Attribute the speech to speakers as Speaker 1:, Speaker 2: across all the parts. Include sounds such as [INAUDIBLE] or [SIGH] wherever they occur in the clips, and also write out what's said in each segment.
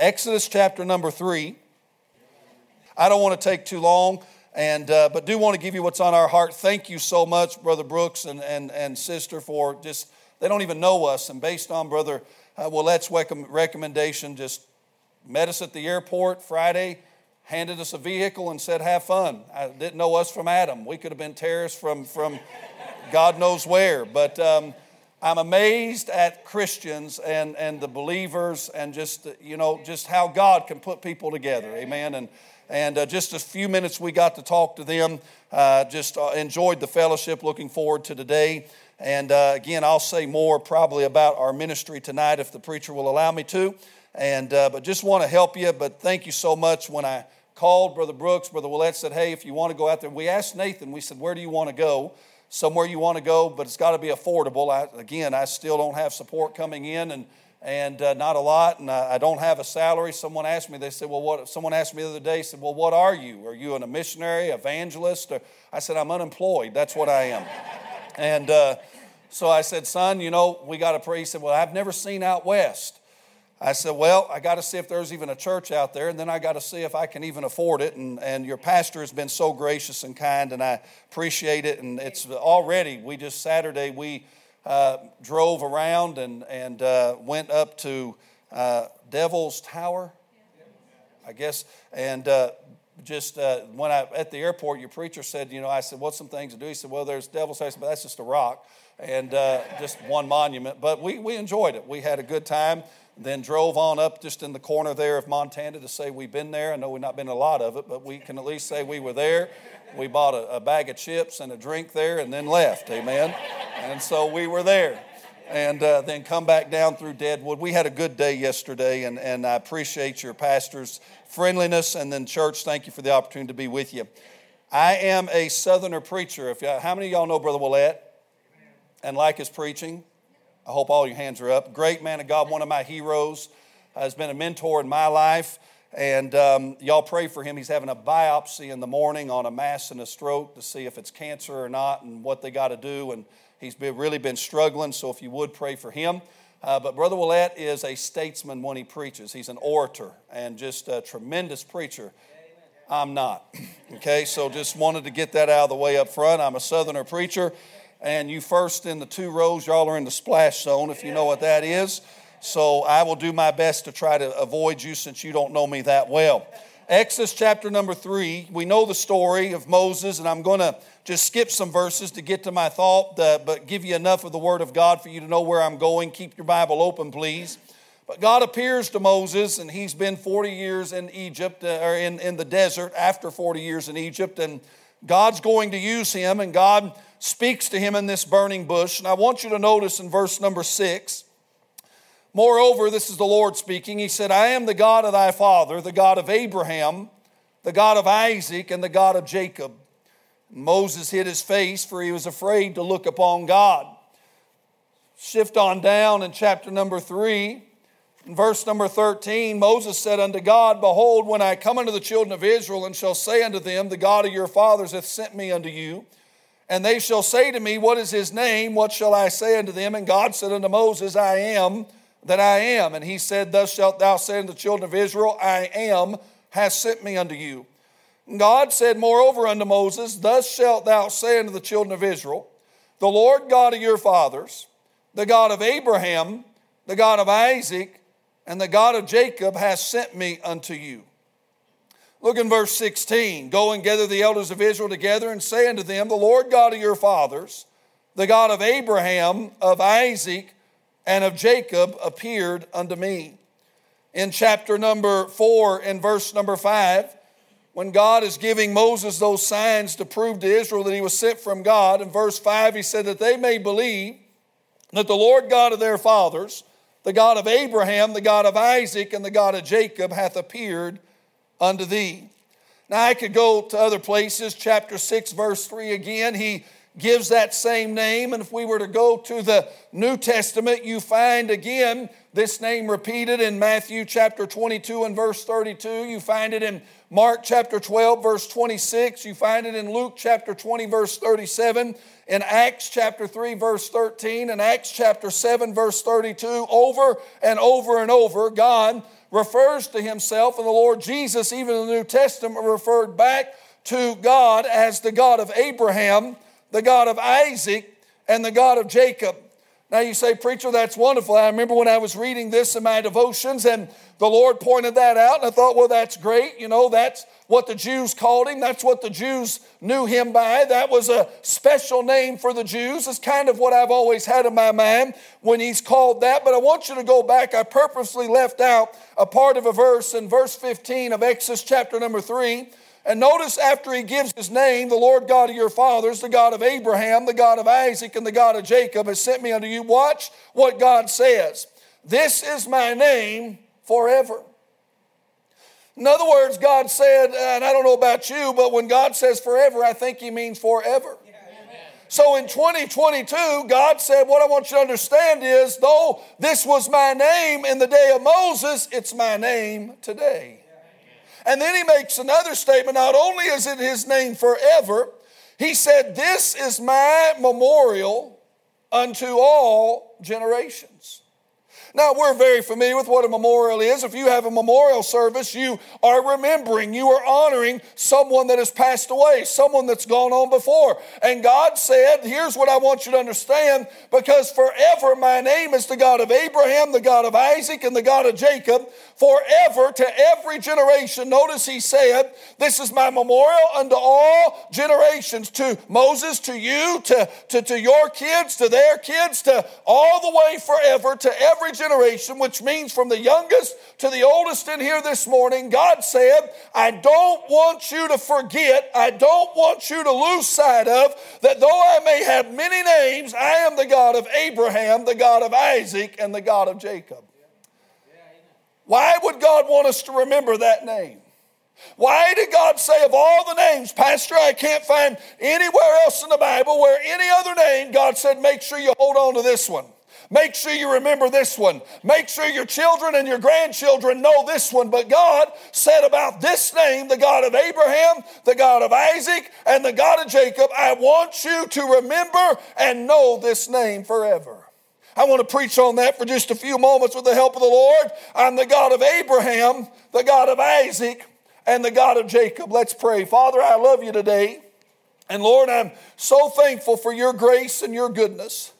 Speaker 1: Exodus chapter number 3. I don't want to take too long, and, uh, but do want to give you what's on our heart. Thank you so much, Brother Brooks and, and, and Sister, for just, they don't even know us. And based on Brother uh, Willette's recommendation, just met us at the airport Friday, handed us a vehicle, and said, Have fun. I didn't know us from Adam. We could have been terrorists from, from God knows where. But, um, I'm amazed at Christians and, and the believers and just, you know, just how God can put people together. Amen. And, and uh, just a few minutes we got to talk to them. Uh, just uh, enjoyed the fellowship. Looking forward to today. And uh, again, I'll say more probably about our ministry tonight if the preacher will allow me to. And, uh, but just want to help you. But thank you so much. When I called Brother Brooks, Brother Willette said, hey, if you want to go out there, we asked Nathan, we said, where do you want to go? Somewhere you want to go, but it's got to be affordable. I, again, I still don't have support coming in and, and uh, not a lot, and I, I, don't have a salary. Someone asked me, they said, Well, what? Someone asked me the other day, said, Well, what are you? Are you a missionary, evangelist? Or, I said, I'm unemployed. That's what I am. [LAUGHS] and uh, so I said, Son, you know, we got to pray. He said, Well, I've never seen out west. I said, Well, I got to see if there's even a church out there, and then I got to see if I can even afford it. And, and your pastor has been so gracious and kind, and I appreciate it. And it's already, we just Saturday, we uh, drove around and, and uh, went up to uh, Devil's Tower, I guess. And uh, just uh, when I, at the airport, your preacher said, You know, I said, What's some things to do? He said, Well, there's Devil's Tower, but that's just a rock and uh, just one monument. But we, we enjoyed it. We had a good time then drove on up just in the corner there of Montana to say we've been there. I know we've not been a lot of it, but we can at least say we were there. We bought a, a bag of chips and a drink there and then left, amen. And so we were there. And uh, then come back down through Deadwood. We had a good day yesterday, and, and I appreciate your pastor's friendliness. And then, church, thank you for the opportunity to be with you. I am a Southerner preacher. If how many of y'all know Brother Willette and like his preaching? I hope all your hands are up. Great man of God, one of my heroes, uh, has been a mentor in my life. And um, y'all pray for him. He's having a biopsy in the morning on a mass and a stroke to see if it's cancer or not and what they got to do. And he's been, really been struggling, so if you would pray for him. Uh, but Brother Willette is a statesman when he preaches. He's an orator and just a tremendous preacher. I'm not. [LAUGHS] Okay, so just wanted to get that out of the way up front. I'm a Southerner preacher and you first in the two rows, y'all are in the splash zone, if you know what that is. So I will do my best to try to avoid you since you don't know me that well. Exodus chapter number three, we know the story of Moses, and I'm going to just skip some verses to get to my thought, uh, but give you enough of the Word of God for you to know where I'm going. Keep your Bible open, please. But God appears to Moses, and he's been 40 years in Egypt, uh, or in, in the desert after 40 years in Egypt, and God's going to use him, and God speaks to him in this burning bush. And I want you to notice in verse number six. Moreover, this is the Lord speaking. He said, I am the God of thy father, the God of Abraham, the God of Isaac, and the God of Jacob. Moses hid his face, for he was afraid to look upon God. Shift on down in chapter number three. In verse number 13, Moses said unto God, Behold, when I come unto the children of Israel and shall say unto them, The God of your fathers hath sent me unto you, and they shall say to me, What is his name? What shall I say unto them? And God said unto Moses, I am that I am. And he said, Thus shalt thou say unto the children of Israel, I am, has sent me unto you. And God said, Moreover unto Moses, Thus shalt thou say unto the children of Israel, The Lord God of your fathers, the God of Abraham, the God of Isaac, and the God of Jacob has sent me unto you. Look in verse 16. Go and gather the elders of Israel together and say unto them, The Lord God of your fathers, the God of Abraham, of Isaac, and of Jacob appeared unto me. In chapter number 4 and verse number 5, when God is giving Moses those signs to prove to Israel that he was sent from God, in verse 5, he said that they may believe that the Lord God of their fathers, the God of Abraham, the God of Isaac, and the God of Jacob hath appeared unto thee. Now, I could go to other places, chapter 6, verse 3 again. He gives that same name. And if we were to go to the New Testament, you find again this name repeated in Matthew chapter 22 and verse 32. You find it in Mark chapter 12, verse 26. You find it in Luke chapter 20, verse 37. In Acts chapter 3, verse 13. In Acts chapter 7, verse 32. Over and over and over, God refers to himself, and the Lord Jesus, even in the New Testament, referred back to God as the God of Abraham, the God of Isaac, and the God of Jacob. Now you say, Preacher, that's wonderful. I remember when I was reading this in my devotions and the Lord pointed that out, and I thought, well, that's great. You know, that's what the Jews called him. That's what the Jews knew him by. That was a special name for the Jews. It's kind of what I've always had in my mind when he's called that. But I want you to go back. I purposely left out a part of a verse in verse 15 of Exodus chapter number 3. And notice after he gives his name, the Lord God of your fathers, the God of Abraham, the God of Isaac, and the God of Jacob has sent me unto you. Watch what God says. This is my name forever. In other words, God said, and I don't know about you, but when God says forever, I think He means forever. So in 2022, God said, What I want you to understand is, though this was my name in the day of Moses, it's my name today. And then he makes another statement not only is it his name forever, he said, This is my memorial unto all generations. Now, we're very familiar with what a memorial is. If you have a memorial service, you are remembering, you are honoring someone that has passed away, someone that's gone on before. And God said, Here's what I want you to understand because forever my name is the God of Abraham, the God of Isaac, and the God of Jacob, forever to every generation. Notice he said, This is my memorial unto all generations, to Moses, to you, to, to, to your kids, to their kids, to all the way forever, to every generation, which means from the youngest to the oldest in here this morning, God said, I don't want you to forget, I don't want you to lose sight of that though I may have many names, I am the God of Abraham, the God of Isaac, and the God of Jacob. Why would God want us to remember that name? Why did God say, of all the names, Pastor, I can't find anywhere else in the Bible where any other name, God said, make sure you hold on to this one. Make sure you remember this one. Make sure your children and your grandchildren know this one. But God said about this name, the God of Abraham, the God of Isaac, and the God of Jacob, I want you to remember and know this name forever. I want to preach on that for just a few moments with the help of the Lord. I'm the God of Abraham, the God of Isaac, and the God of Jacob. Let's pray. Father, I love you today. And Lord, I'm so thankful for your grace and your goodness.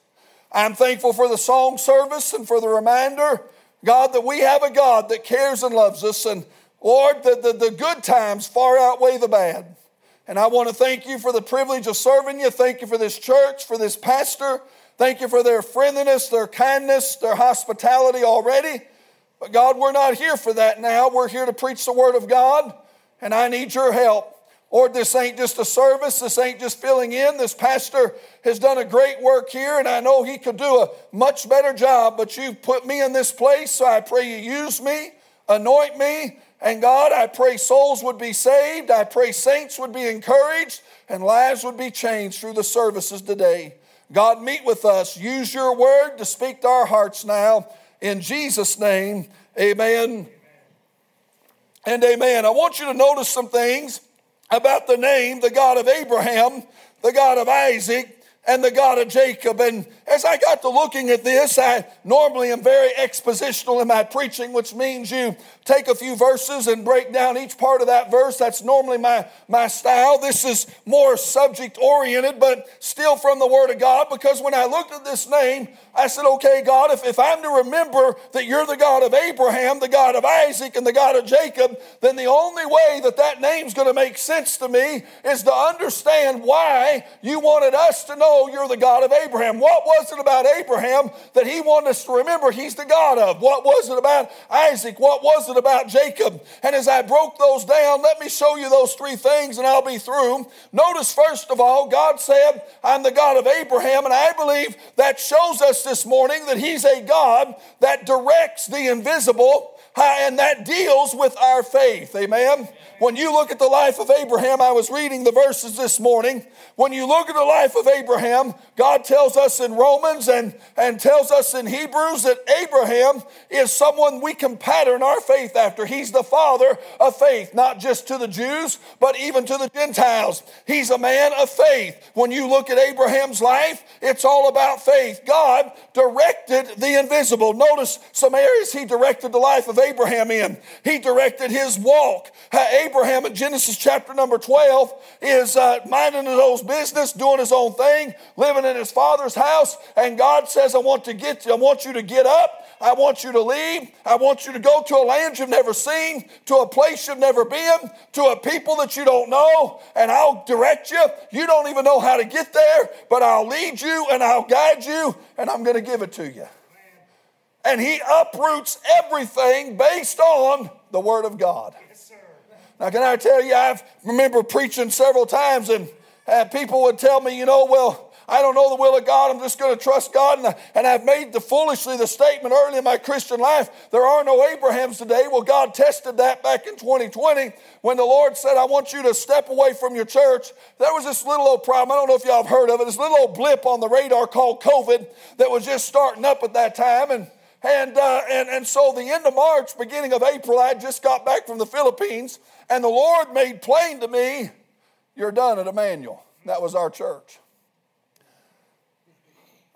Speaker 1: I'm thankful for the song service and for the reminder, God, that we have a God that cares and loves us. And Lord, the, the, the good times far outweigh the bad. And I want to thank you for the privilege of serving you. Thank you for this church, for this pastor. Thank you for their friendliness, their kindness, their hospitality already. But God, we're not here for that now. We're here to preach the Word of God, and I need your help. Lord, this ain't just a service. This ain't just filling in. This pastor has done a great work here, and I know he could do a much better job, but you've put me in this place, so I pray you use me, anoint me, and God, I pray souls would be saved. I pray saints would be encouraged, and lives would be changed through the services today. God, meet with us. Use your word to speak to our hearts now. In Jesus' name, amen and amen. I want you to notice some things about the name, the God of Abraham, the God of Isaac, and the God of Jacob. And as I got to looking at this, I normally am very expositional in my preaching, which means you take a few verses and break down each part of that verse. That's normally my, my style. This is more subject oriented, but still from the Word of God, because when I looked at this name, I said, okay, God, if, if I'm to remember that you're the God of Abraham, the God of Isaac, and the God of Jacob, then the only way that that name's going to make sense to me is to understand why you wanted us to know you're the God of Abraham. What was it about Abraham that he wanted us to remember he's the God of? What was it about Isaac? What was it about Jacob? And as I broke those down, let me show you those three things and I'll be through. Notice, first of all, God said, I'm the God of Abraham, and I believe that shows us this morning that He's a God that directs the invisible uh, and that deals with our faith. Amen. When you look at the life of Abraham, I was reading the verses this morning. When you look at the life of Abraham, God tells us in Romans and, and tells us in Hebrews that Abraham is someone we can pattern our faith after. He's the father of faith, not just to the Jews, but even to the Gentiles. He's a man of faith. When you look at Abraham's life, it's all about faith. God directed the invisible. Notice some areas he directed the life of Abraham in. He directed his walk. Abraham in Genesis chapter number 12 is uh, minding his own business, doing his own thing, living in his father's house. And God says, I want to get I want you to get up. I want you to leave. I want you to go to a land you've never seen, to a place you've never been, to a people that you don't know, and I'll direct you. You don't even know how to get there, but I'll lead you and I'll guide you, and I'm going to give it to you. And he uproots everything based on the Word of God. Now, can I tell you, I remember preaching several times, and people would tell me, you know, well, I don't know the will of God. I'm just going to trust God. And, and I've made the foolishly the statement early in my Christian life there are no Abrahams today. Well, God tested that back in 2020 when the Lord said, I want you to step away from your church. There was this little old problem. I don't know if y'all have heard of it. This little old blip on the radar called COVID that was just starting up at that time. And and, uh, and, and so the end of March, beginning of April, I just got back from the Philippines, and the Lord made plain to me, You're done at Emmanuel. That was our church.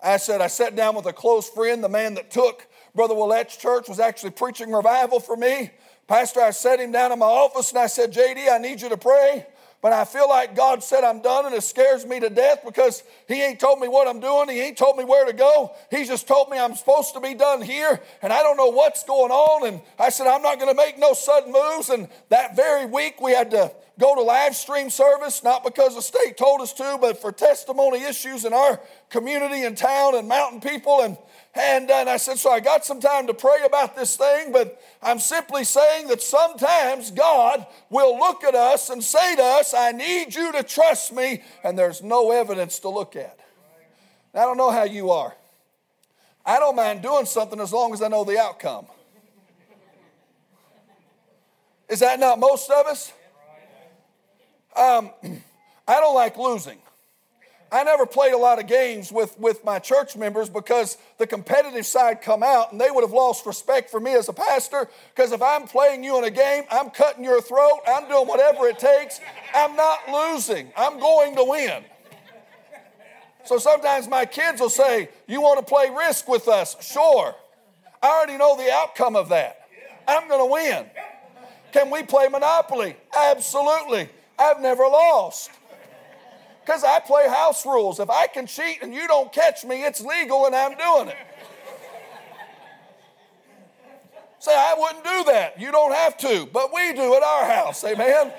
Speaker 1: I said, I sat down with a close friend, the man that took Brother Willette's church was actually preaching revival for me. Pastor, I sat him down in my office and I said, JD, I need you to pray. But I feel like God said I'm done and it scares me to death because He ain't told me what I'm doing. He ain't told me where to go. He just told me I'm supposed to be done here and I don't know what's going on. And I said, I'm not going to make no sudden moves. And that very week we had to go to live stream service, not because the state told us to, but for testimony issues in our community and town and mountain people. And, and, and I said, So I got some time to pray about this thing, but I'm simply saying that sometimes God will look at us and say to us, I need you to trust me, and there's no evidence to look at. I don't know how you are. I don't mind doing something as long as I know the outcome. Is that not most of us? Um, [CLEARS THROAT] I don't like losing. I never played a lot of games with, with my church members because the competitive side come out and they would have lost respect for me as a pastor because if I'm playing you in a game, I'm cutting your throat, I'm doing whatever it takes. I'm not losing. I'm going to win. So sometimes my kids will say, You want to play risk with us? Sure. I already know the outcome of that. I'm going to win. Can we play Monopoly? Absolutely. I've never lost. Because I play house rules. If I can cheat and you don't catch me, it's legal and I'm doing it. Say, I wouldn't do that. You don't have to, but we do at our house. Amen.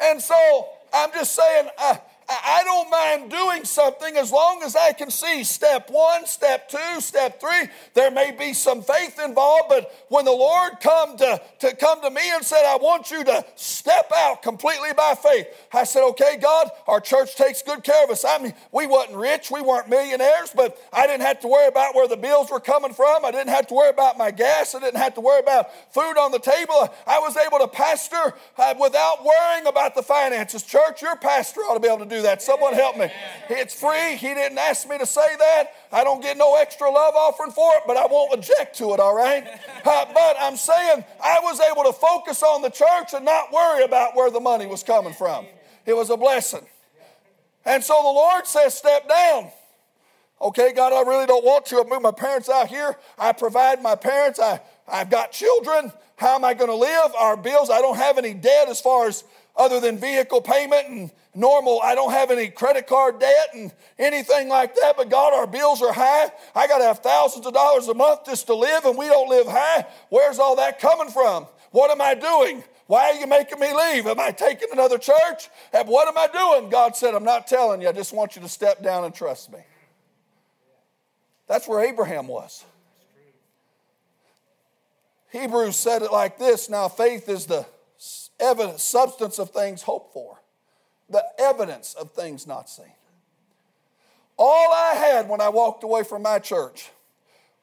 Speaker 1: And so I'm just saying, uh, I don't mind doing something as long as I can see step one, step two, step three. There may be some faith involved, but when the Lord come to, to come to me and said, I want you to step out completely by faith, I said, okay, God, our church takes good care of us. I mean, we wasn't rich, we weren't millionaires, but I didn't have to worry about where the bills were coming from. I didn't have to worry about my gas. I didn't have to worry about food on the table. I was able to pastor uh, without worrying about the finances. Church, your pastor ought to be able to do that. Someone help me. It's free. He didn't ask me to say that. I don't get no extra love offering for it, but I won't object to it, all right? [LAUGHS] Uh, but I'm saying I was able to focus on the church and not worry about where the money was coming from. It was a blessing. And so the Lord says, Step down. Okay, God, I really don't want to. I moved my parents out here. I provide my parents. I, I've got children. How am I going to live? Our bills, I don't have any debt as far as other than vehicle payment and normal. I don't have any credit card debt and anything like that, but God, our bills are high. I got to have thousands of dollars a month just to live, and we don't live high. Where's all that coming from? What am I doing? Why are you making me leave? Am I taking another church? And what am I doing? God said, I'm not telling you. I just want you to step down and trust me. That's where Abraham was. Hebrews said it like this Now, faith is the evidence, substance of things hoped for, the evidence of things not seen. All I had when I walked away from my church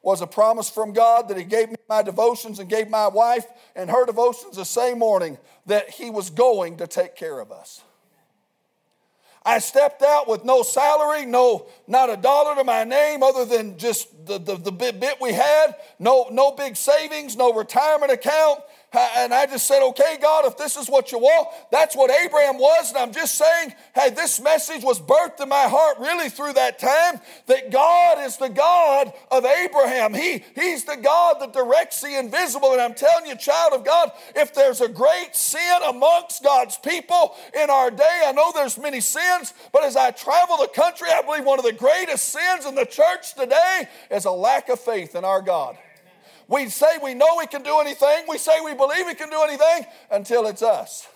Speaker 1: was a promise from God that He gave me my devotions and gave my wife and her devotions the same morning that He was going to take care of us. I stepped out with no salary, no, not a dollar to my name other than just the, the, the bit, bit we had, no, no big savings, no retirement account. And I just said, okay, God, if this is what you want, that's what Abraham was. And I'm just saying, hey, this message was birthed in my heart really through that time that God is the God of Abraham. He, he's the God that directs the invisible. And I'm telling you, child of God, if there's a great sin amongst God's people in our day, I know there's many sins, but as I travel the country, I believe one of the greatest sins in the church today is a lack of faith in our God. We say we know we can do anything. We say we believe we can do anything until it's us.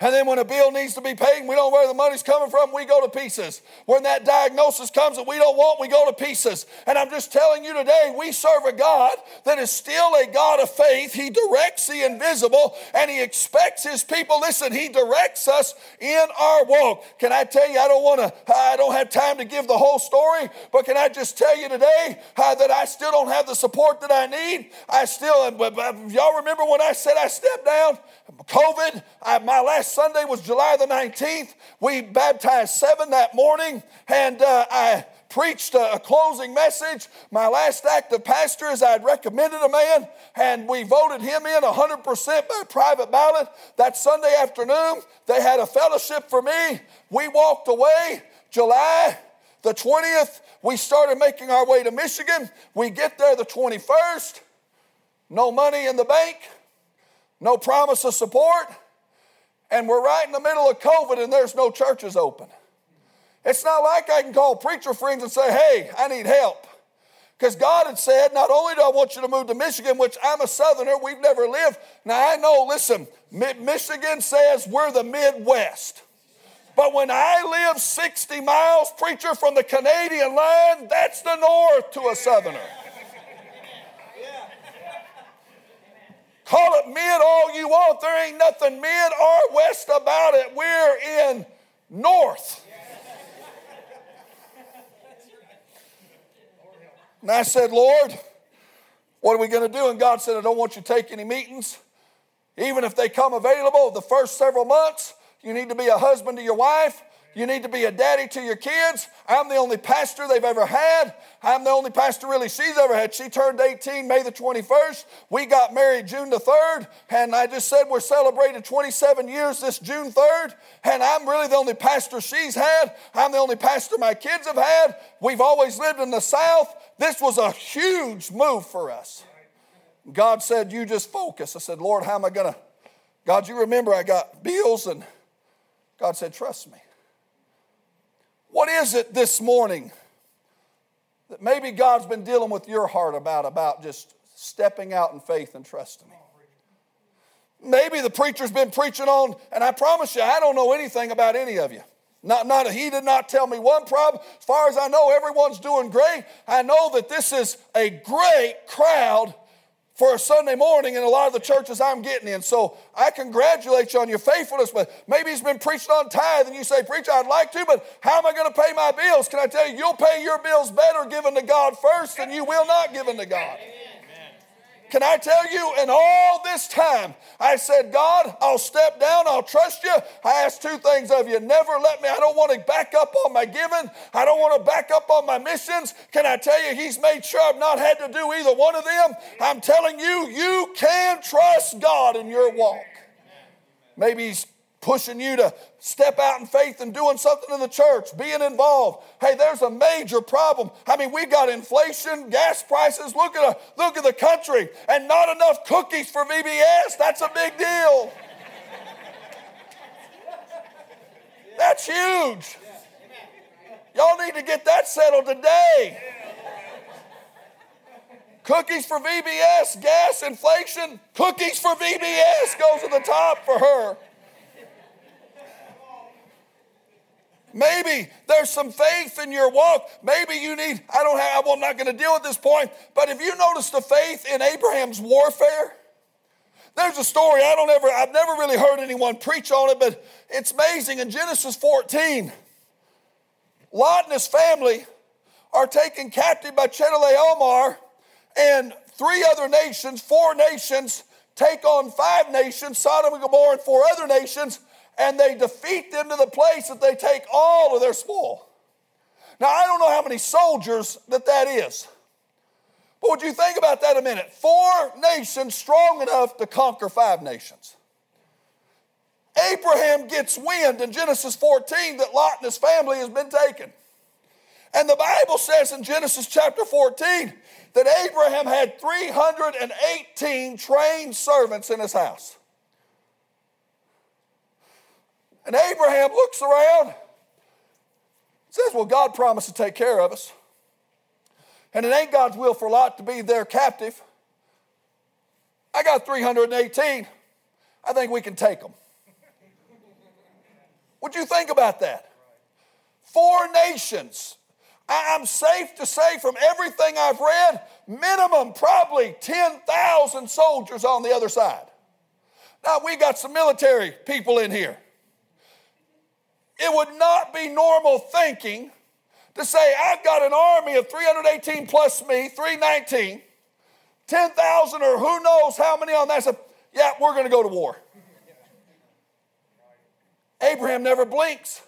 Speaker 1: And then when a bill needs to be paid and we don't know where the money's coming from, we go to pieces. When that diagnosis comes that we don't want, we go to pieces. And I'm just telling you today, we serve a God that is still a God of faith. He directs the invisible and He expects His people. Listen, He directs us in our walk. Can I tell you, I don't want to, I don't have time to give the whole story, but can I just tell you today uh, that I still don't have the support that I need? I still, y'all remember when I said I stepped down? COVID, I, my last Sunday was July the 19th. We baptized seven that morning, and uh, I preached a, a, closing message. My last act of pastor is I'd recommended a man, and we voted him in 100% by private ballot. That Sunday afternoon, they had a fellowship for me. We walked away July the 20th. We started making our way to Michigan. We get there the 21st. No money in the bank no promise of support, and we're right in the middle of COVID and there's no churches open. It's not like I can call preacher friends and say, hey, I need help. Because God had said, not only do I want you to move to Michigan, which I'm a southerner, we've never lived. Now I know, listen, Michigan says we're the Midwest. But when I live 60 miles, preacher, from the Canadian line, that's the north to a southerner. Call it mid all you want. There ain't nothing mid or west about it. We're in north. And I said, Lord, what are we going to do? And God said, I don't want you to take any meetings. Even if they come available the first several months, you need to be a husband to your wife. You need to be a daddy to your kids. I'm the only pastor they've ever had. I'm the only pastor really she's ever had. She turned 18 May the 21st. We got married June the 3rd. And I just said we're celebrating 27 years this June 3rd. And I'm really the only pastor she's had. I'm the only pastor my kids have had. We've always lived in the South. This was a huge move for us. God said, You just focus. I said, Lord, how am I going to? God, you remember I got bills. And God said, Trust me. What is it this morning that maybe God's been dealing with your heart about, about just stepping out in faith and trusting Him? Maybe the preacher's been preaching on, and I promise you, I don't know anything about any of you. Not, not he did not tell me one problem. As far as I know, everyone's doing great. I know that this is a great crowd for a Sunday morning in a lot of the churches I'm getting in. So I congratulate you on your faithfulness, but maybe he's been preaching on tithe and you say, Preacher, I'd like to, but how am I going to pay my bills? Can I tell you, you'll pay your bills better giving to God first than you will not giving to God. Can I tell you, in all this time, I said, God, I'll step down, I'll trust you. I ask two things of you. Never let me, I don't want to back up on my giving, I don't want to back up on my missions. Can I tell you, He's made sure I've not had to do either one of them. I'm telling you, you can trust God in your walk. Maybe He's pushing you to step out in faith and doing something in the church, being involved. Hey, there's a major problem. I mean, we got inflation, gas prices. Look at a, look at the country, and not enough cookies for VBS. That's a big deal. That's huge. Y'all need to get that settled today. Cookies for VBS, gas, inflation. Cookies for VBS goes to the top for her. Maybe there's some faith in your walk. Maybe you need, I don't have, well, I'm not going to deal with this point, but if you notice the faith in Abraham's warfare, there's a story I don't ever, I've never really heard anyone preach on it, but it's amazing. In Genesis 14, Lot and his family are taken captive by Chedorlaomer, and three other nations, four nations, take on five nations, Sodom and Gomorrah, and four other nations and they defeat them to the place that they take all of their spoil. Now, I don't know how many soldiers that that is, But would you think about that a minute? Four nations strong enough to conquer five nations. Abraham gets wind in Genesis 14 that Lot and his family has been taken. And the Bible says in Genesis chapter 14 that Abraham had 318 trained servants in his house. And Abraham looks around, says, Well, God promised to take care of us. And it ain't God's will for Lot to be their captive. I got 318. I think we can take them. What'd you think about that? Four nations. I'm safe to say from everything I've read, minimum probably 10,000 soldiers on the other side. Now, we got some military people in here. It would not be normal thinking to say, I've got an army of 318 plus me, 319, 10,000 or who knows how many on that. So, yeah, we're going to go to war. Abraham never blinks.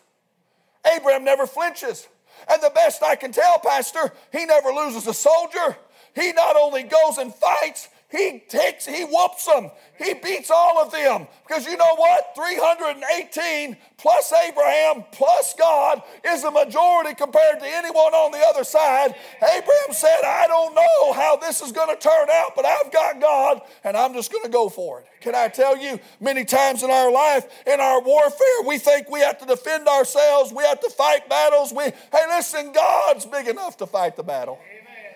Speaker 1: Abraham never flinches. And the best I can tell, Pastor, he never loses a soldier. He not only goes and fights, he takes, he whoops them. He beats all of them. Because you know what? 318 plus Abraham plus God is a majority compared to anyone on the other side. Abraham said, I don't know how this is going to turn out, but I've got God and I'm just going to go for it. Can I tell you, many times in our life, in our warfare, we think we have to defend ourselves, we have to fight battles. We, hey, listen, God's big enough to fight the battle. Amen.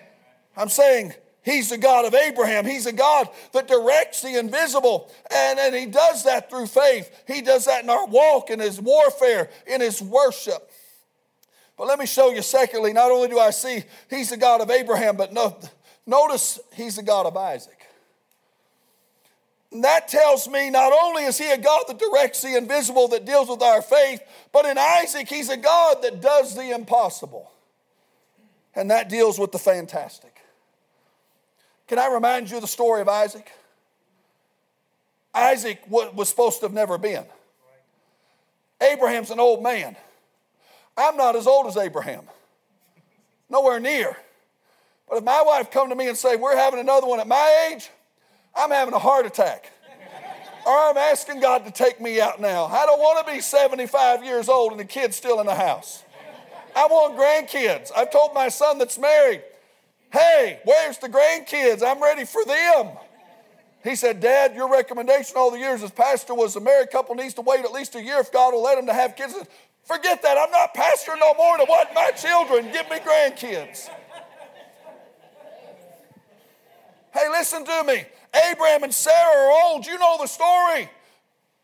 Speaker 1: I'm saying, He's the God of Abraham. He's a God that directs the invisible. And, and He does that through faith. He does that in our walk, in His warfare, in His worship. But let me show you, secondly, not only do I see He's the God of Abraham, but no, notice He's the God of Isaac. And that tells me not only is He a God that directs the invisible, that deals with our faith, but in Isaac, He's a God that does the impossible. And that deals with the fantastic. Can I remind you of the story of Isaac? Isaac was supposed to have never been. Abraham's an old man. I'm not as old as Abraham. Nowhere near. But if my wife come to me and say, we're having another one at my age, I'm having a heart attack. or I'm asking God to take me out now. I don't want to be 75 years old and the kid's still in the house. I want grandkids. I've told my son that's married, Hey, where's the grandkids? I'm ready for them. He said, Dad, your recommendation all the years as pastor was a married couple needs to wait at least a year if God will let them to have kids. Forget that. I'm not pastor no more to what my children. Give me grandkids. Hey, listen to me. Abraham and Sarah are old. You know the story.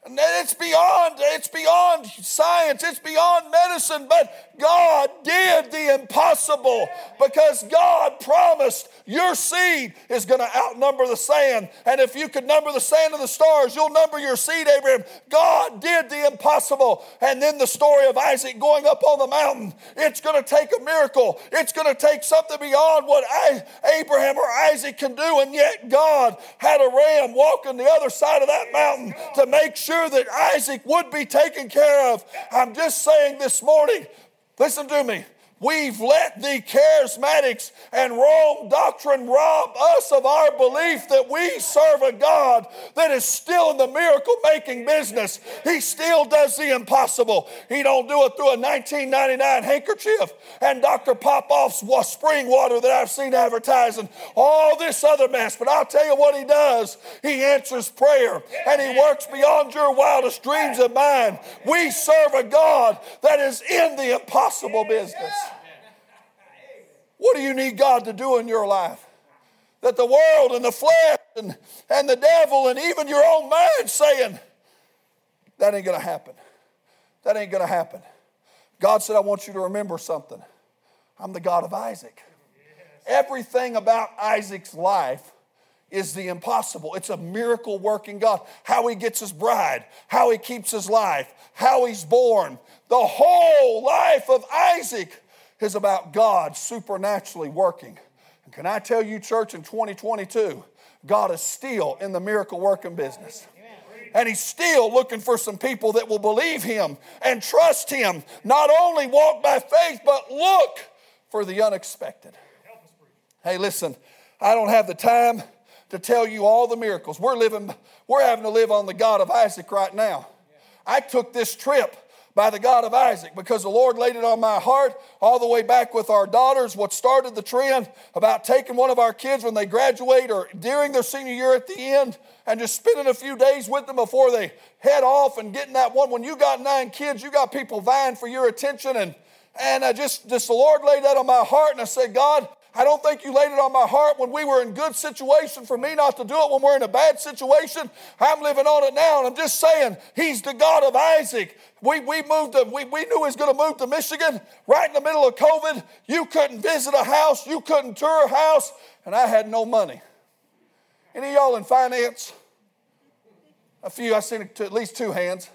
Speaker 1: And it's beyond, it's beyond science, it's beyond medicine, but God did the impossible because God promised your seed is going to outnumber the sand. And if you could number the sand of the stars, you'll number your seed, Abraham. God did the impossible. And then the story of Isaac going up on the mountain. It's going to take a miracle. It's going to take something beyond what I, Abraham or Isaac can do. And yet God had a ram walking the other side of that mountain to make sure that Isaac would be taken care of. I'm just saying this morning, Listen to me. We've let the charismatics and wrong doctrine rob us of our belief that we serve a God that is still in the miracle making business. He still does the impossible. He don't do it through a 1999 handkerchief and Dr. Popoff's spring water that I've seen advertising. All this other mess. But I'll tell you what he does. He answers prayer and he works beyond your wildest dreams and mine. We serve a God that is in the impossible business. What do you need God to do in your life? That the world and the flesh and, and the devil and even your own mind saying, that ain't to happen. That ain't to happen. God said, I want you to remember something. I'm the God of Isaac. Everything about Isaac's life is the impossible. It's a miracle working God. How he gets his bride, how he keeps his life, how he's born. The whole life of Isaac is about God supernaturally working. And can I tell you, church, in 2022, God is still in the miracle working business. And he's still looking for some people that will believe him and trust him. Not only walk by faith, but look for the unexpected. Hey, listen, I don't have the time to tell you all the miracles. We're living, we're having to live on the God of Isaac right now. I took this trip by the God of Isaac because the Lord laid it on my heart all the way back with our daughters. What started the trend about taking one of our kids when they graduate or during their senior year at the end and just spending a few days with them before they head off and getting that one. When you got nine kids, you got people vying for your attention. And, and I just, just the Lord laid that on my heart. And I said, God, I don't think you laid it on my heart when we were in good situation for me not to do it when we're in a bad situation. I'm living on it now, and I'm just saying, He's the God of Isaac. We, we moved to, we, we knew he was going to move to Michigan right in the middle of COVID. You couldn't visit a house, you couldn't tour a house, and I had no money. Any y'all in finance? A few, I've seen at least two hands.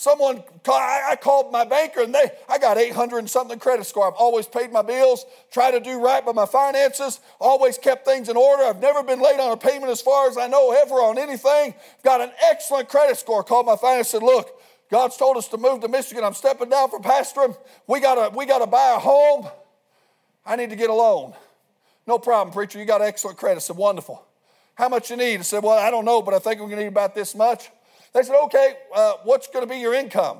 Speaker 1: Someone, called, I called my banker and they, I got 800 and something credit score. I've always paid my bills, try to do right by my finances, always kept things in order. I've never been late on a payment as far as I know ever on anything. Got an excellent credit score. Called my finance said, look, God's told us to move to Michigan. I'm stepping down from pastoring. We gotta, we gotta buy a home. I need to get a loan. No problem, preacher. You got excellent credit. I said, wonderful. How much you need? I said, well, I don't know, but I think we're gonna need about this much. They said, okay, uh, what's going to be your income?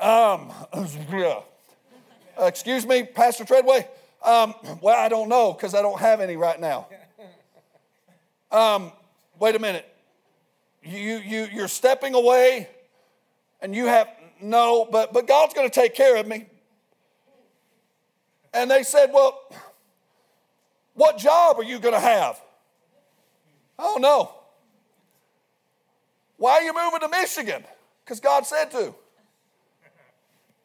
Speaker 1: Um, uh, [LAUGHS] excuse me, Pastor Treadway? Um, well, I don't know because I don't have any right now. Um, wait a minute. You, you, you're stepping away and you have, no, but, but God's going to take care of me. And they said, well, what job are you going to have? I don't know. Why are you moving to Michigan? Because God said to.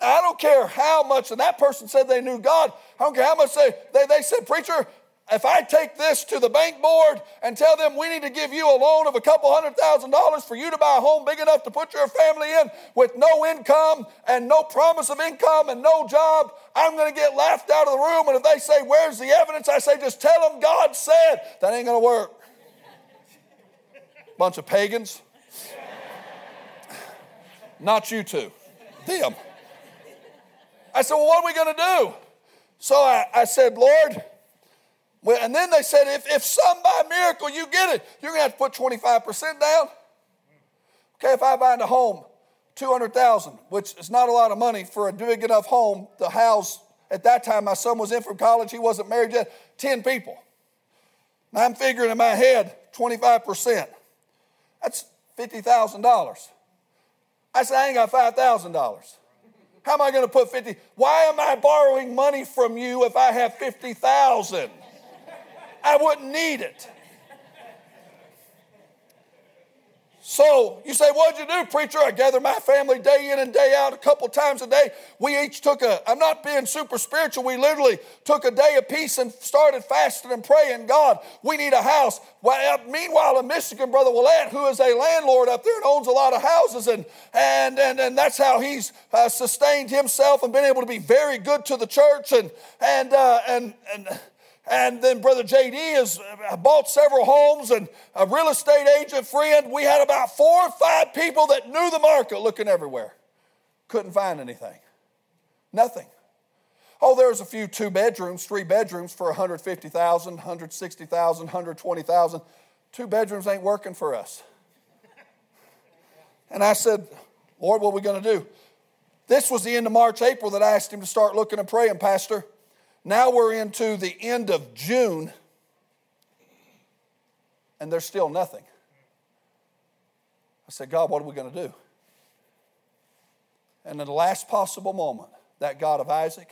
Speaker 1: I don't care how much, and that person said they knew God. I don't care how much they, they, they said, Preacher, if I take this to the bank board and tell them we need to give you a loan of a couple hundred thousand dollars for you to buy a home big enough to put your family in with no income and no promise of income and no job, I'm going to get laughed out of the room. And if they say, Where's the evidence? I say, Just tell them God said. That ain't going to work. Bunch of pagans. Not you two, them. I said, Well, what are we going to do? So I, I said, Lord, well, and then they said, if, if some by miracle you get it, you're going to have to put 25% down. Okay, if I find a home, 200,000, which is not a lot of money for a big enough home to house. At that time, my son was in from college. He wasn't married yet. 10 people. Now I'm figuring in my head, 25%. That's $50,000. I said, I ain't got $5,000. How am I going to put 50? Why am I borrowing money from you if I have 50,000? I wouldn't need it. So you say, What'd you do, preacher? I gather my family day in and day out a couple times a day. We each took a, I'm not being super spiritual, we literally took a day peace and started fasting and praying. God, we need a house. Well, uh, meanwhile, a Michigan, Brother Willett, who is a landlord up there and owns a lot of houses, and, and, and, and that's how he's uh, sustained himself and been able to be very good to the church. And, and, uh, and, and and then Brother JD has uh, bought several homes and a real estate agent friend. We had about four or five people that knew the market looking everywhere. Couldn't find anything. Nothing. Oh, there's a few two bedrooms, three bedrooms for 150,000, 160,000, 120,000. Two bedrooms ain't working for us. And I said, Lord, what are we going to do? This was the end of March, April that I asked him to start looking and praying, Pastor. Now we're into the end of June, and there's still nothing. I said, God, what are we going to do? And in the last possible moment, that God of Isaac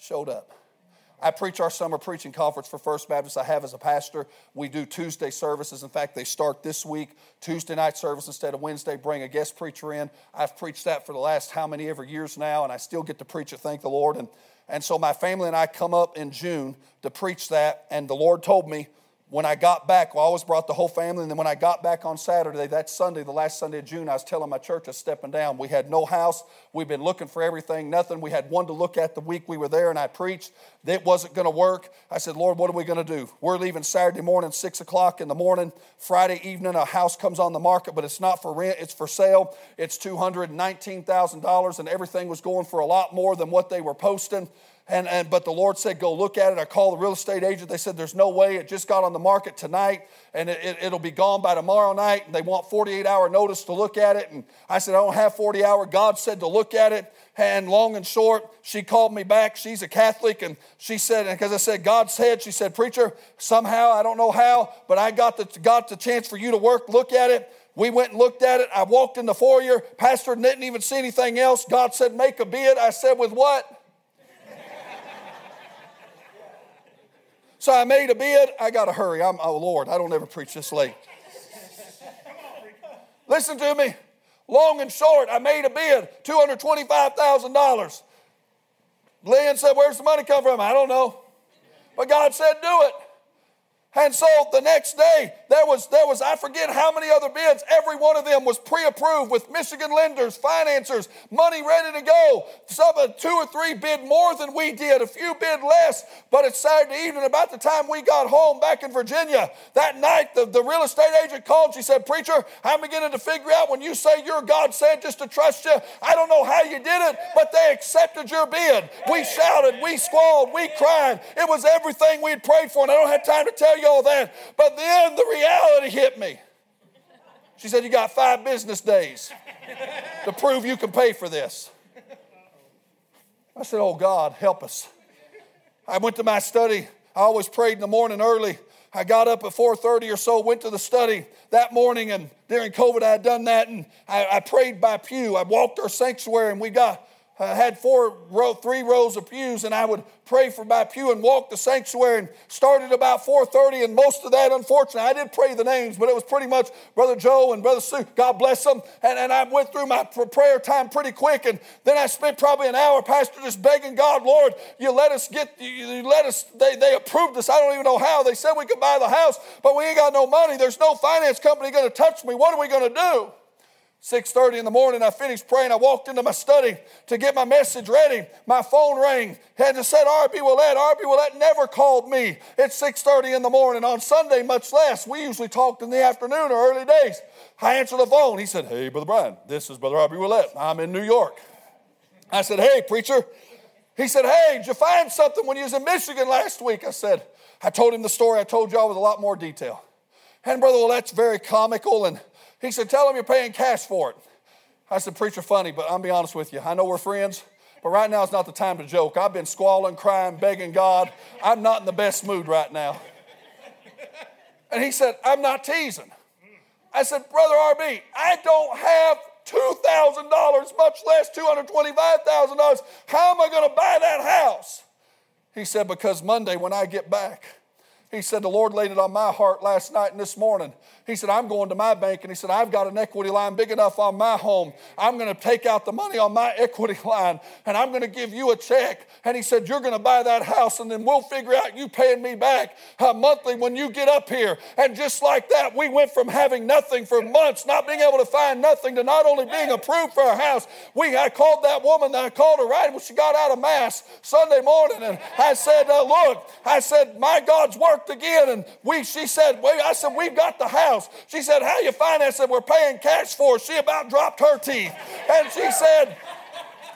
Speaker 1: showed up. I preach our summer preaching conference for First Baptist. I have as a pastor. We do Tuesday services. In fact, they start this week, Tuesday night service instead of Wednesday. Bring a guest preacher in. I've preached that for the last how many ever years now, and I still get to preach it, thank the Lord. And and so my family and I come up in June to preach that. And the Lord told me when I got back, well, I always brought the whole family. And then when I got back on Saturday, that Sunday, the last Sunday of June, I was telling my church I was stepping down. We had no house. We've been looking for everything, nothing. We had one to look at the week we were there, and I preached. It wasn't going to work. I said, Lord, what are we going to do? We're leaving Saturday morning, 6 o'clock in the morning. Friday evening, a house comes on the market, but it's not for rent, it's for sale. It's $219,000, and everything was going for a lot more than what they were posting. And, and, but the Lord said, go look at it. I called the real estate agent. They said, there's no way. It just got on the market tonight and it, it, will be gone by tomorrow night. And they want 48 hour notice to look at it. And I said, I don't have 40 hour. God said to look at it. And long and short, she called me back. She's a Catholic. And she said, because I said, God said, she said, Preacher, somehow, I don't know how, but I got the, got the chance for you to work, look at it. We went and looked at it. I walked in the foyer. Pastor didn't even see anything else. God said, Make a bid. I said, With what? So I made a bid. I got to hurry. I'm, oh, Lord, I don't ever preach this late. Listen to me. Long and short, I made a bid $225,000. Lynn said, Where's the money come from? I don't know. But God said, Do it. And so the next day, there was, there was, I forget how many other bids. Every one of them was pre approved with Michigan lenders, financiers, money ready to go. Some of two or three bid more than we did, a few bid less. But it's Saturday evening, about the time we got home back in Virginia, that night, the, the real estate agent called. She said, Preacher, I'm beginning to figure out when you say your God said just to trust you. I don't know how you did it, but they accepted your bid. We shouted, we squalled, we cried. It was everything we had prayed for. And I don't have time to tell you all that. But then the reality hit me. She said, You got five business days to prove you can pay for this. I said, Oh God, help us. I went to my study. I always prayed in the morning early. I got up at 4:30 or so, went to the study that morning, and during COVID I had done that, and I, I prayed by pew. I walked our sanctuary, and we got I had four row, three rows of pews, and I would pray for my pew and walk the sanctuary. And started about 4:30, and most of that, unfortunately, I did pray the names, but it was pretty much Brother Joe and Brother Sue. God bless them. And, and I went through my prayer time pretty quick, and then I spent probably an hour, Pastor, just begging God, Lord, you let us get, you let us. They they approved us. I don't even know how. They said we could buy the house, but we ain't got no money. There's no finance company going to touch me. What are we going to do? 6.30 in the morning, I finished praying. I walked into my study to get my message ready. My phone rang. Had to said R.B. Willett. R.B. Willett never called me at 6.30 in the morning. On Sunday, much less. We usually talked in the afternoon or early days. I answered the phone. He said, hey, Brother Brian, this is Brother R.B. Willett. I'm in New York. I said, hey, preacher. He said, hey, did you find something when you was in Michigan last week? I said, I told him the story I told y'all with a lot more detail. And Brother Willett's very comical and he said, Tell him you're paying cash for it. I said, Preacher, funny, but I'll be honest with you. I know we're friends, but right now is not the time to joke. I've been squalling, crying, begging God. I'm not in the best mood right now. And he said, I'm not teasing. I said, Brother RB, I don't have $2,000, much less $225,000. How am I going to buy that house? He said, Because Monday when I get back, he said, The Lord laid it on my heart last night and this morning. He said, I'm going to my bank and he said, I've got an equity line big enough on my home. I'm going to take out the money on my equity [LAUGHS] line and I'm going to give you a check. And he said, You're going to buy that house and then we'll figure out you paying me back uh, monthly when you get up here. And just like that, we went from having nothing for months, not being able to find nothing, to not only being approved for our house. We, I called that woman, I called her right when she got out of Mass Sunday morning and I said, uh, Look, I said, My God's worked again. And we, she said, Wait, I said, We've got the house house. She said, How you finance it? We're paying cash for. She about dropped her teeth. And she said,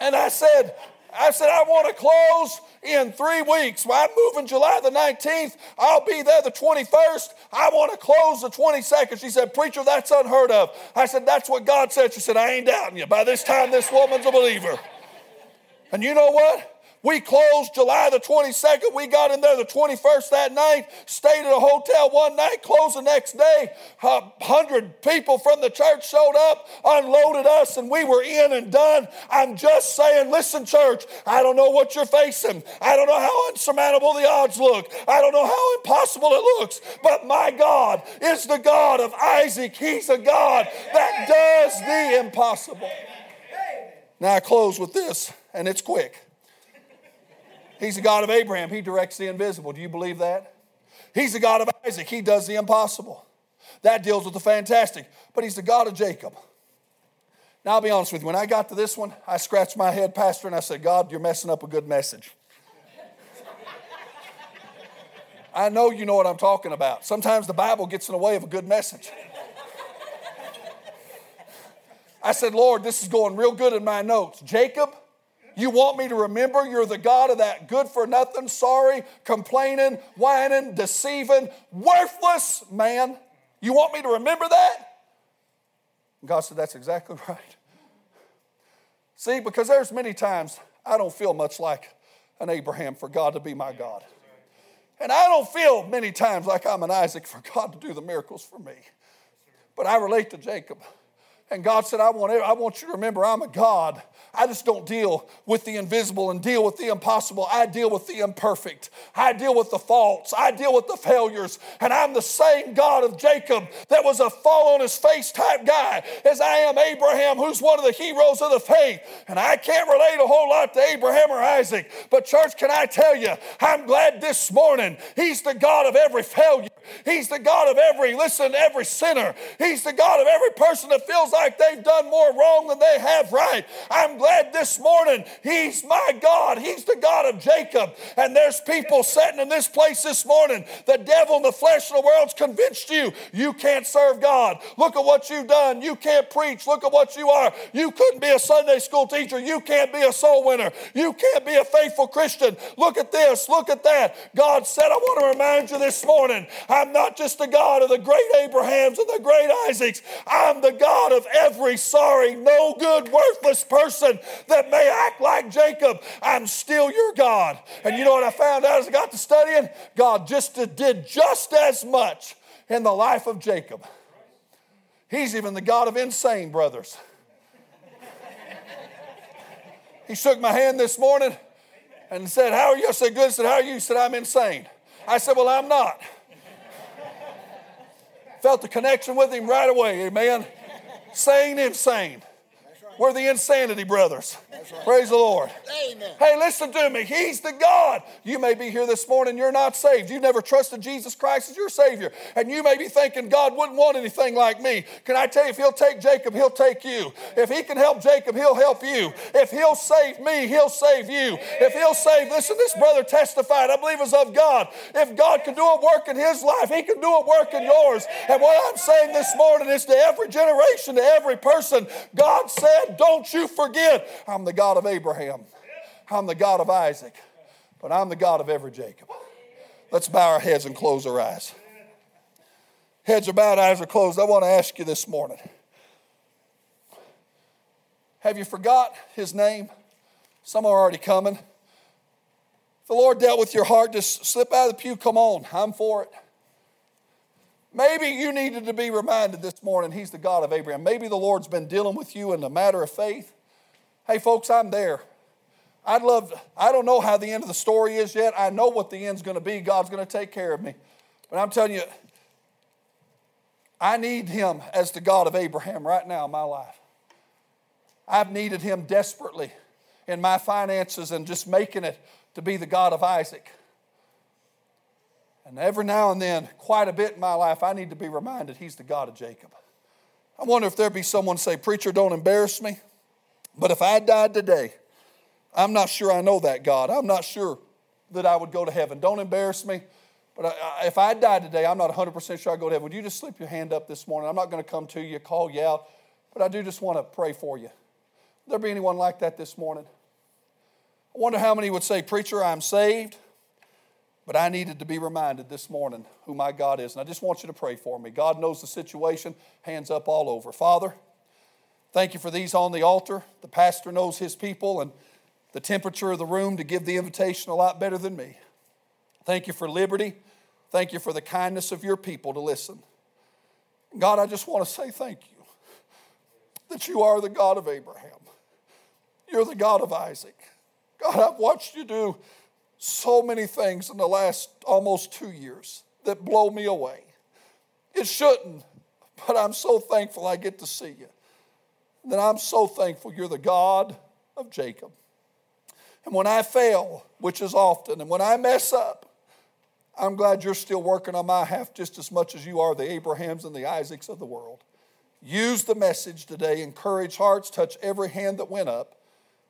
Speaker 1: and I said, I said, I want to close in three weeks. Well, I'm moving July the 19th. I'll be there the 21st. I want to close the 22nd. She said, Preacher, that's unheard of. I said, That's what God said. She said, I ain't doubting you. By this time, this woman's a believer. And you know what? We closed July the 22nd. We got in there the 21st that night, stayed at a hotel one night, closed the next day. A hundred people from the church showed up, unloaded us, and we were in and done. I'm just saying, listen, church, I don't know what you're facing. I don't know how insurmountable the odds look. I don't know how impossible it looks. But my God is the God of Isaac. He's a God that does the impossible. Now I close with this, and it's quick. He's the God of Abraham. He directs the invisible. Do you believe that? He's the God of Isaac. He does the impossible. That deals with the fantastic. But he's the God of Jacob. Now, I'll be honest with you. When I got to this one, I scratched my head, Pastor, and I said, God, you're messing up a good message. I know you know what I'm talking about. Sometimes the Bible gets in the way of a good message. I said, Lord, this is going real good in my notes. Jacob, You want me to remember you're the God of that good for nothing, sorry, complaining, whining, deceiving, worthless man? You want me to remember that? God said, That's exactly [LAUGHS] right. See, because there's many times I don't feel much like an Abraham for God to be my God. And I don't feel many times like I'm an Isaac for God to do the miracles for me. But I relate to Jacob. And God said, I want, I want you to remember I'm a God I just don't deal with the invisible and deal with the impossible. I deal with the imperfect. I deal with the faults. I deal with the failures. And I'm the same God of Jacob that was a fall on his face type guy as I am Abraham, who's one of the heroes of the faith. And I can't relate a whole lot to Abraham or Isaac. But, church, can I tell you, I'm glad this morning he's the God of every failure. He's the God of every, listen, every sinner. He's the God of every person that feels like they've done more wrong than they have right. I'm glad this morning He's my God. He's the God of Jacob. And there's people sitting in this place this morning. The devil and the flesh of the world's convinced you you can't serve God. Look at what you've done. You can't preach. Look at what you are. You couldn't be a Sunday school teacher. You can't be a soul winner. You can't be a faithful Christian. Look at this. Look at that. God said, I want to remind you this morning I'm not just the God of the great Abrahams and the great Isaacs. I'm the God of every sorry, no good, worthless person that may act like Jacob, I'm still your God. And you know what I found out as I got to studying? God just did just as much in the life of Jacob. He's even the God of insane brothers. He shook my hand this morning and said, How are you? I said, Good. Said, How are you? He said, I'm insane. I said, Well, I'm not. Felt the connection with him right away, amen. Sane, insane. We're the insanity brothers. Right. Praise the Lord. Amen. Hey, listen to me. He's the God. You may be here this morning, you're not saved. You've never trusted Jesus Christ as your Savior. And you may be thinking, God wouldn't want anything like me. Can I tell you, if He'll take Jacob, He'll take you. If He can help Jacob, He'll help you. If He'll save me, He'll save you. If He'll save, listen, this brother testified, I believe was of God. If God can do a work in his life, He can do a work in yours. And what I'm saying this morning is to every generation, to every person, God said, don't you forget, I'm the God of Abraham, I'm the God of Isaac, but I'm the God of every Jacob. Let's bow our heads and close our eyes. Heads are bowed, eyes are closed. I want to ask you this morning Have you forgot his name? Some are already coming. If the Lord dealt with your heart, just slip out of the pew. Come on, I'm for it. Maybe you needed to be reminded this morning He's the God of Abraham. Maybe the Lord's been dealing with you in the matter of faith. Hey, folks, I'm there. I'd love, I don't know how the end of the story is yet. I know what the end's going to be. God's going to take care of me. But I'm telling you, I need Him as the God of Abraham right now in my life. I've needed Him desperately in my finances and just making it to be the God of Isaac. And every now and then, quite a bit in my life, I need to be reminded He's the God of Jacob. I wonder if there'd be someone say, Preacher, don't embarrass me. But if I died today, I'm not sure I know that God. I'm not sure that I would go to heaven. Don't embarrass me. But if I died today, I'm not 100% sure I go to heaven. Would you just slip your hand up this morning? I'm not going to come to you, call you out, but I do just want to pray for you. Would there be anyone like that this morning? I wonder how many would say, Preacher, I'm saved. But I needed to be reminded this morning who my God is. And I just want you to pray for me. God knows the situation, hands up all over. Father, thank you for these on the altar. The pastor knows his people and the temperature of the room to give the invitation a lot better than me. Thank you for liberty. Thank you for the kindness of your people to listen. God, I just want to say thank you that you are the God of Abraham. You're the God of Isaac. God, I've watched you do so many things in the last almost two years that blow me away. It shouldn't, but I'm so thankful I get to see you. That I'm so thankful you're the God of Jacob. And when I fail, which is often, and when I mess up, I'm glad you're still working on my half just as much as you are the Abrahams and the Isaacs of the world. Use the message today, encourage hearts, touch every hand that went up,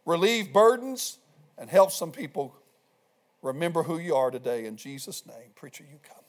Speaker 1: relieve burdens, and help some people Remember who you are today. In Jesus' name, preacher, you come.